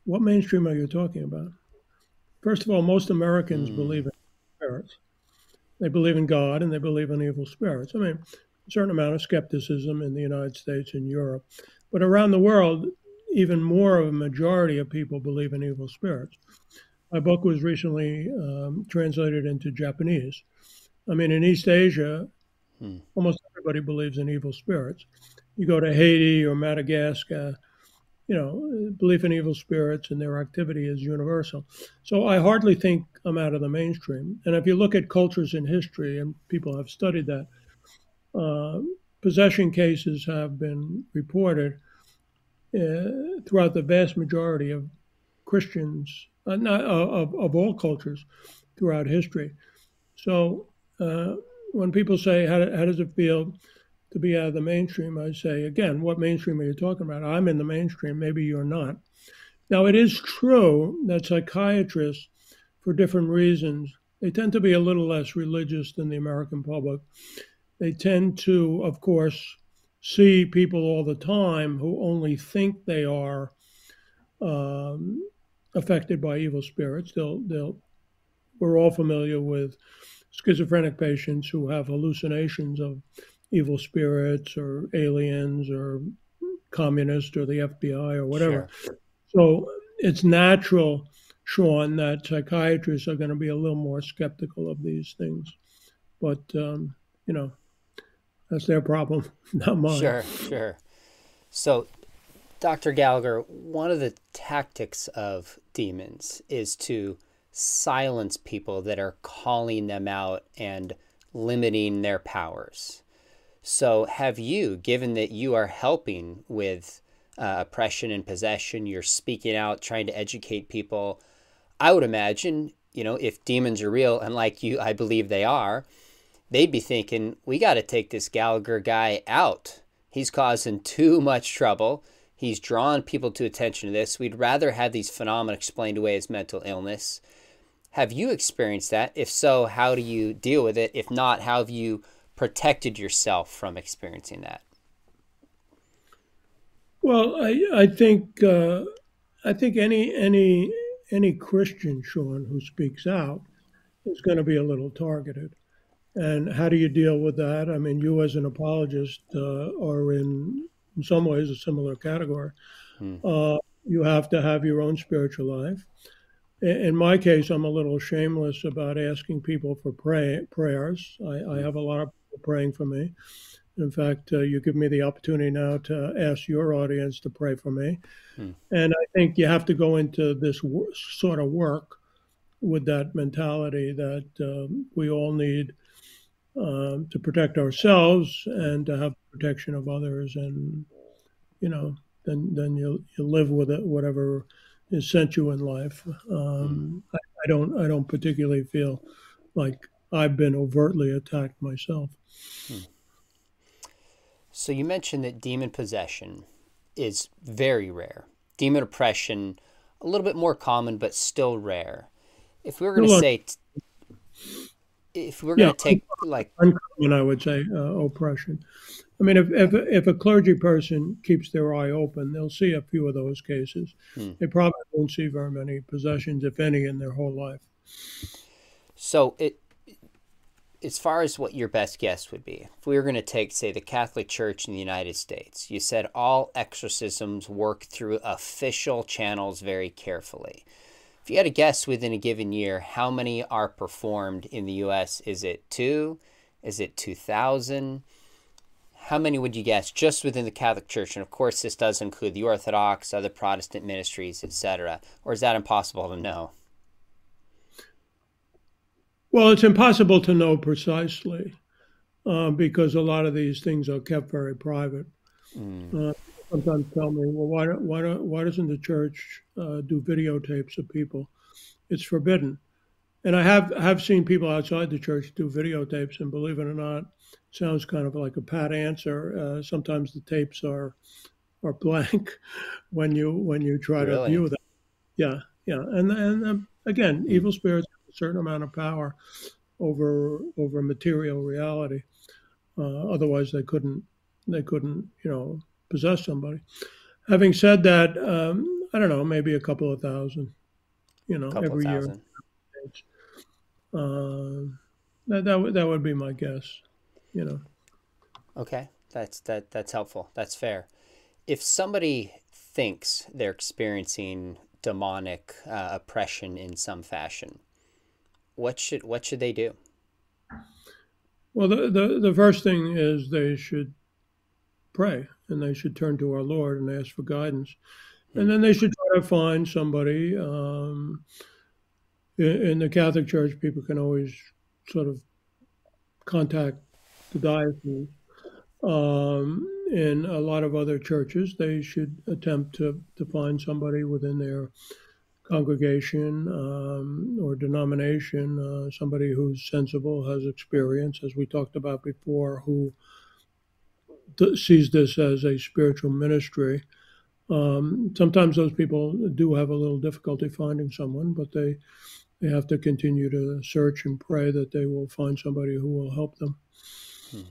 S2: what mainstream are you talking about? First of all, most Americans mm. believe in spirits. They believe in God and they believe in evil spirits. I mean, a certain amount of skepticism in the United States and Europe. But around the world, even more of a majority of people believe in evil spirits. My book was recently um, translated into Japanese. I mean, in East Asia, hmm. almost everybody believes in evil spirits. You go to Haiti or Madagascar, you know, belief in evil spirits and their activity is universal. So I hardly think I'm out of the mainstream. And if you look at cultures in history, and people have studied that, uh, possession cases have been reported uh, throughout the vast majority of Christians, uh, not, of, of all cultures throughout history. So uh, when people say, how, how does it feel? To be out of the mainstream, I say, again, what mainstream are you talking about? I'm in the mainstream, maybe you're not. Now, it is true that psychiatrists, for different reasons, they tend to be a little less religious than the American public. They tend to, of course, see people all the time who only think they are um, affected by evil spirits. They'll, they'll, we're all familiar with schizophrenic patients who have hallucinations of evil spirits or aliens or communists or the FBI or whatever. Sure. So it's natural, Sean, that psychiatrists are going to be a little more skeptical of these things. But, um, you know, that's their problem, not mine.
S1: Sure, sure. So Dr. Gallagher, one of the tactics of demons is to silence people that are calling them out and limiting their powers. So, have you, given that you are helping with uh, oppression and possession, you're speaking out, trying to educate people, I would imagine, you know, if demons are real, and like you, I believe they are, they'd be thinking, we got to take this Gallagher guy out. He's causing too much trouble. He's drawn people to attention to this. We'd rather have these phenomena explained away as mental illness. Have you experienced that? If so, how do you deal with it? If not, how have you protected yourself from experiencing that?
S2: Well, I, I think uh, I think any any any Christian, Sean, who speaks out is going to be a little targeted. And how do you deal with that? I mean, you as an apologist uh, are in, in some ways a similar category. Hmm. Uh, you have to have your own spiritual life. In my case, I'm a little shameless about asking people for pray, prayers. I, I hmm. have a lot of praying for me. In fact, uh, you give me the opportunity now to ask your audience to pray for me. Hmm. And I think you have to go into this w- sort of work with that mentality that um, we all need um, to protect ourselves and to have protection of others. And, you know, then, then you, you live with it, whatever is sent you in life. Um, hmm. I, I don't I don't particularly feel like I've been overtly attacked myself. Hmm.
S1: So you mentioned that demon possession is very rare. Demon oppression, a little bit more common, but still rare. If we were going to say, if we are going to take like
S2: uncommon, I would say uh, oppression. I mean, if, if if a clergy person keeps their eye open, they'll see a few of those cases. Hmm. They probably won't see very many possessions, if any, in their whole life.
S1: So it as far as what your best guess would be, if we were going to take, say, the Catholic Church in the United States, you said all exorcisms work through official channels very carefully. If you had a guess within a given year, how many are performed in the U.S.? Is it two? Is it 2,000? How many would you guess just within the Catholic Church? And of course, this does include the Orthodox, other Protestant ministries, etc. Or is that impossible to know?
S2: Well, it's impossible to know precisely uh, because a lot of these things are kept very private. Mm. Uh, sometimes tell me, well, why, don't, why, don't, why doesn't the church uh, do videotapes of people? It's forbidden. And I have have seen people outside the church do videotapes, and believe it or not, sounds kind of like a pat answer. Uh, sometimes the tapes are are blank when you when you try really? to view them. Yeah, yeah, and and um, again, hmm. evil spirits certain amount of power over over material reality. Uh, otherwise, they couldn't they couldn't you know possess somebody. Having said that, um, I don't know, maybe a couple of thousand, you know, every year. Uh, that that would that would be my guess, you know.
S1: Okay, that's that that's helpful. That's fair. If somebody thinks they're experiencing demonic uh, oppression in some fashion, what should what should they do?
S2: Well, the, the, the first thing is they should pray and they should turn to our Lord and ask for guidance. And then they should try to find somebody. Um, in, in, the Catholic Church, people can always sort of contact the diocese. Um, in a lot of other churches, they should attempt to, to find somebody within their congregation um, or denomination, uh, somebody who's sensible, has experience, as we talked about before, who sees this as a spiritual ministry. Um, sometimes those people do have a little difficulty finding someone, but they they have to continue to search and pray that they will find somebody who will help them. Hmm.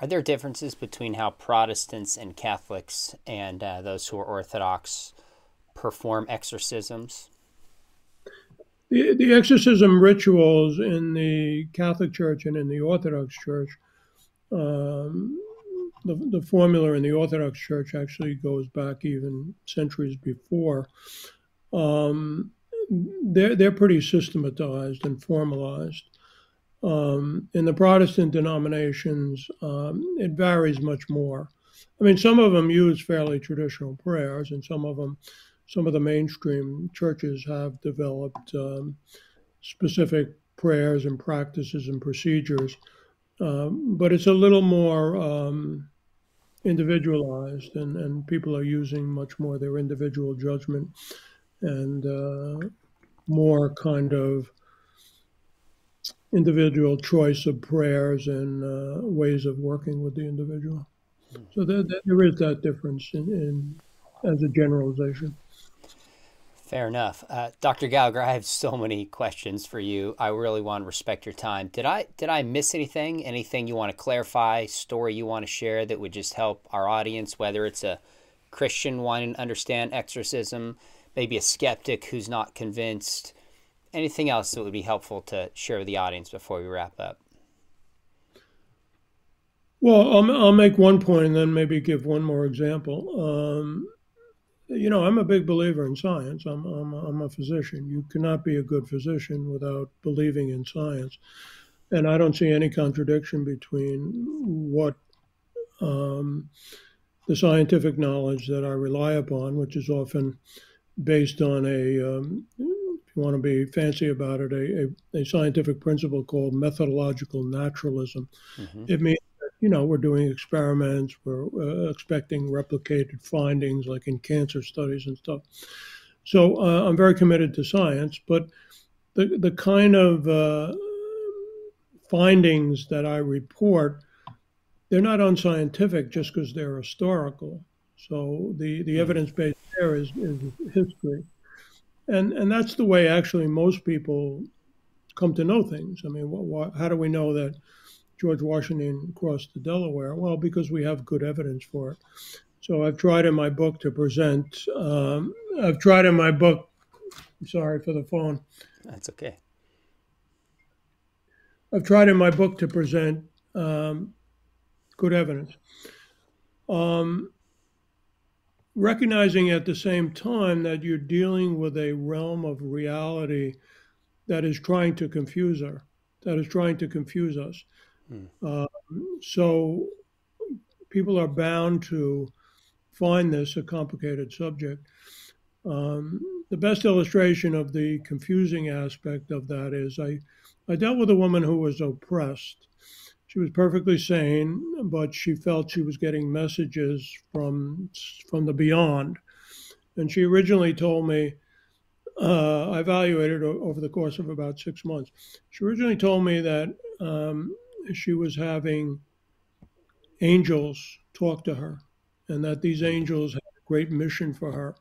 S1: Are there differences between how Protestants and Catholics and uh, those who are Orthodox perform exorcisms?
S2: The, the exorcism rituals in the Catholic Church and in the Orthodox Church, um, the, the formula in the Orthodox Church actually goes back even centuries before. Um, they're, they're pretty systematized and formalized. Um, in the Protestant denominations, um, it varies much more. I mean, some of them use fairly traditional prayers, and some of them, some of the mainstream churches have developed um, specific prayers and practices and procedures. Um, but it's a little more um, individualized, and, and people are using much more their individual judgment and uh, more kind of individual choice of prayers and uh, ways of working with the individual. So there, there is that difference in, in as a generalization.
S1: Fair enough, uh, Dr. Gallagher. I have so many questions for you. I really want to respect your time. Did I did I miss anything? Anything you want to clarify? Story you want to share that would just help our audience, whether it's a Christian wanting to understand exorcism, maybe a skeptic who's not convinced. Anything else that would be helpful to share with the audience before we wrap up?
S2: Well, I'll, I'll make one point and then maybe give one more example. Um, you know, I'm a big believer in science. I'm, I'm, I'm a physician. You cannot be a good physician without believing in science. And I don't see any contradiction between what um, the scientific knowledge that I rely upon, which is often based on a, um, if you want to be fancy about it, a, a, a scientific principle called methodological naturalism. Mm-hmm. It means you know, we're doing experiments, we're uh, expecting replicated findings like in cancer studies and stuff. So uh, I'm very committed to science, but the, the kind of uh, findings that I report, they're not unscientific just because they're historical. So the, the hmm. evidence base there is, is history. And, and that's the way actually most people come to know things. I mean, what, what, how do we know that George Washington crossed the Delaware? Well, because we have good evidence for it. So I've tried in my book to present. Um, I've tried in my book. Sorry for the phone.
S1: That's okay.
S2: I've tried in my book to present um, good evidence. Um, recognizing at the same time that you're dealing with a realm of reality that is trying to confuse her, that is trying to confuse us. Mm. Uh, so people are bound to find this a complicated subject. Um, the best illustration of the confusing aspect of that is I, I dealt with a woman who was oppressed. She was perfectly sane, but she felt she was getting messages from from the beyond. And she originally told me, uh, I evaluated over the course of about six months. She originally told me that um, she was having angels talk to her and that these angels had a great mission for her.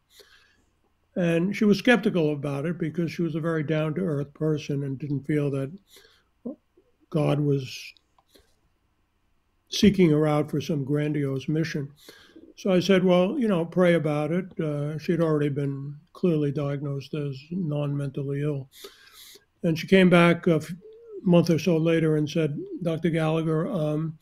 S2: And she was skeptical about it because she was a very down to earth person and didn't feel that God was seeking her out for some grandiose mission. So I said, well, you know, pray about it. Uh, she had already been clearly diagnosed as non mentally ill. And she came back month or so later and said, Dr. Gallagher, um,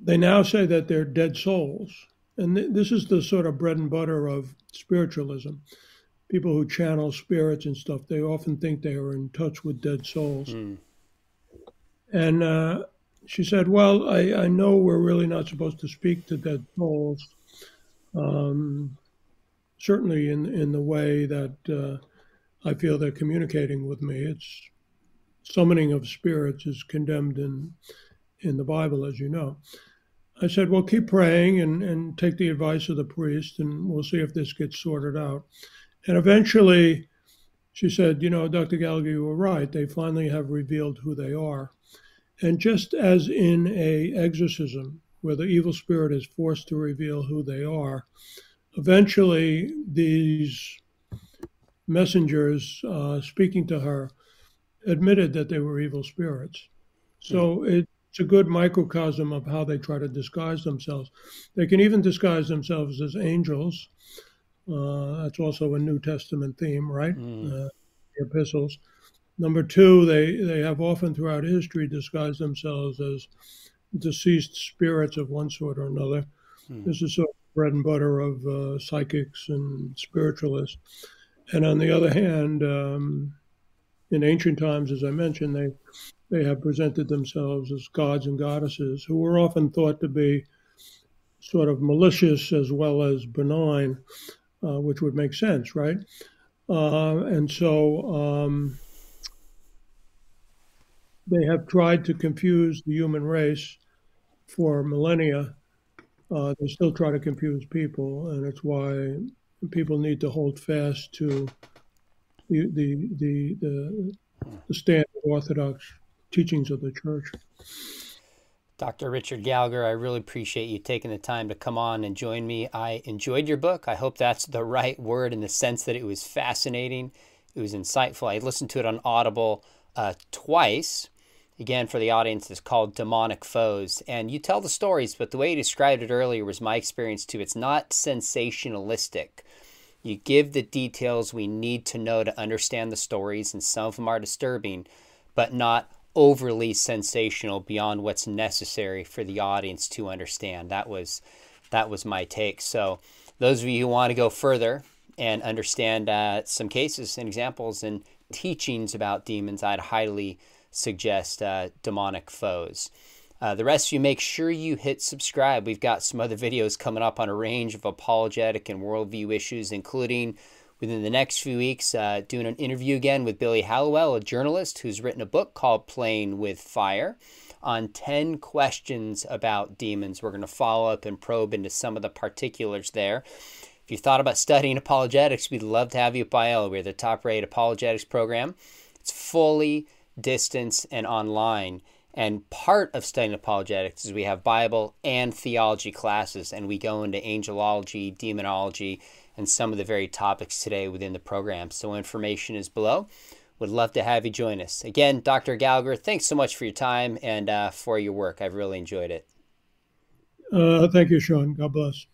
S2: they now say that they're dead souls. And th- this is the sort of bread and butter of spiritualism. People who channel spirits and stuff, they often think they are in touch with dead souls. Mm. And uh, she said, Well, I, I know we're really not supposed to speak to dead souls. Um, certainly in in the way that uh, I feel they're communicating with me. It's summoning of spirits is condemned in in the Bible, as you know. I said, well, keep praying and, and take the advice of the priest, and we'll see if this gets sorted out. And eventually, she said, you know, Dr. Gallagher, you were right. They finally have revealed who they are. And just as in a exorcism, where the evil spirit is forced to reveal who they are, eventually these messengers uh, speaking to her admitted that they were evil spirits. So mm-hmm. it's a good microcosm of how they try to disguise themselves. They can even disguise themselves as angels. Uh, that's also a New Testament theme, right? Mm. Uh, the epistles. Number two, they, they have often throughout history disguised themselves as deceased spirits of one sort or another. Mm. This is sort of bread and butter of uh, psychics and spiritualists. And on the other hand, um, in ancient times, as I mentioned, they they have presented themselves as gods and goddesses who were often thought to be sort of malicious as well as benign, uh, which would make sense, right? Uh, and so um, they have tried to confuse the human race for millennia. Uh, they still try to confuse people, and it's why people need to hold fast to the the the the, the standard Orthodox teachings of the church.
S1: Dr. Richard Gallagher, I really appreciate you taking the time to come on and join me. I enjoyed your book. I hope that's the right word in the sense that it was fascinating, it was insightful. I listened to it on Audible uh, twice. Again, for the audience, it's called Demonic Foes. And you tell the stories, but the way you described it earlier was my experience too. It's not sensationalistic. You give the details we need to know to understand the stories, and some of them are disturbing, but not overly sensational beyond what's necessary for the audience to understand. That was that was my take. So those of you who want to go further and understand uh, some cases and examples and teachings about demons, I'd highly suggest uh, demonic foes. Uh, the rest of you, make sure you hit subscribe. We've got some other videos coming up on a range of apologetic and worldview issues, including within the next few weeks, uh, doing an interview again with Billy Hallowell, a journalist who's written a book called Playing with Fire on 10 questions about demons. We're going to follow up and probe into some of the particulars there. If you thought about studying apologetics, we'd love to have you at Biola. We're the top rated apologetics program. It's fully distance and online. And part of studying apologetics is we have Bible and theology classes, and we go into angelology, demonology, and some of the very topics today within the program. So information is below. Would love to have you join us. Again, Dr. Gallagher, thanks so much for your time and uh, for your work. I've really enjoyed it.
S2: Uh, thank you, Sean. God bless.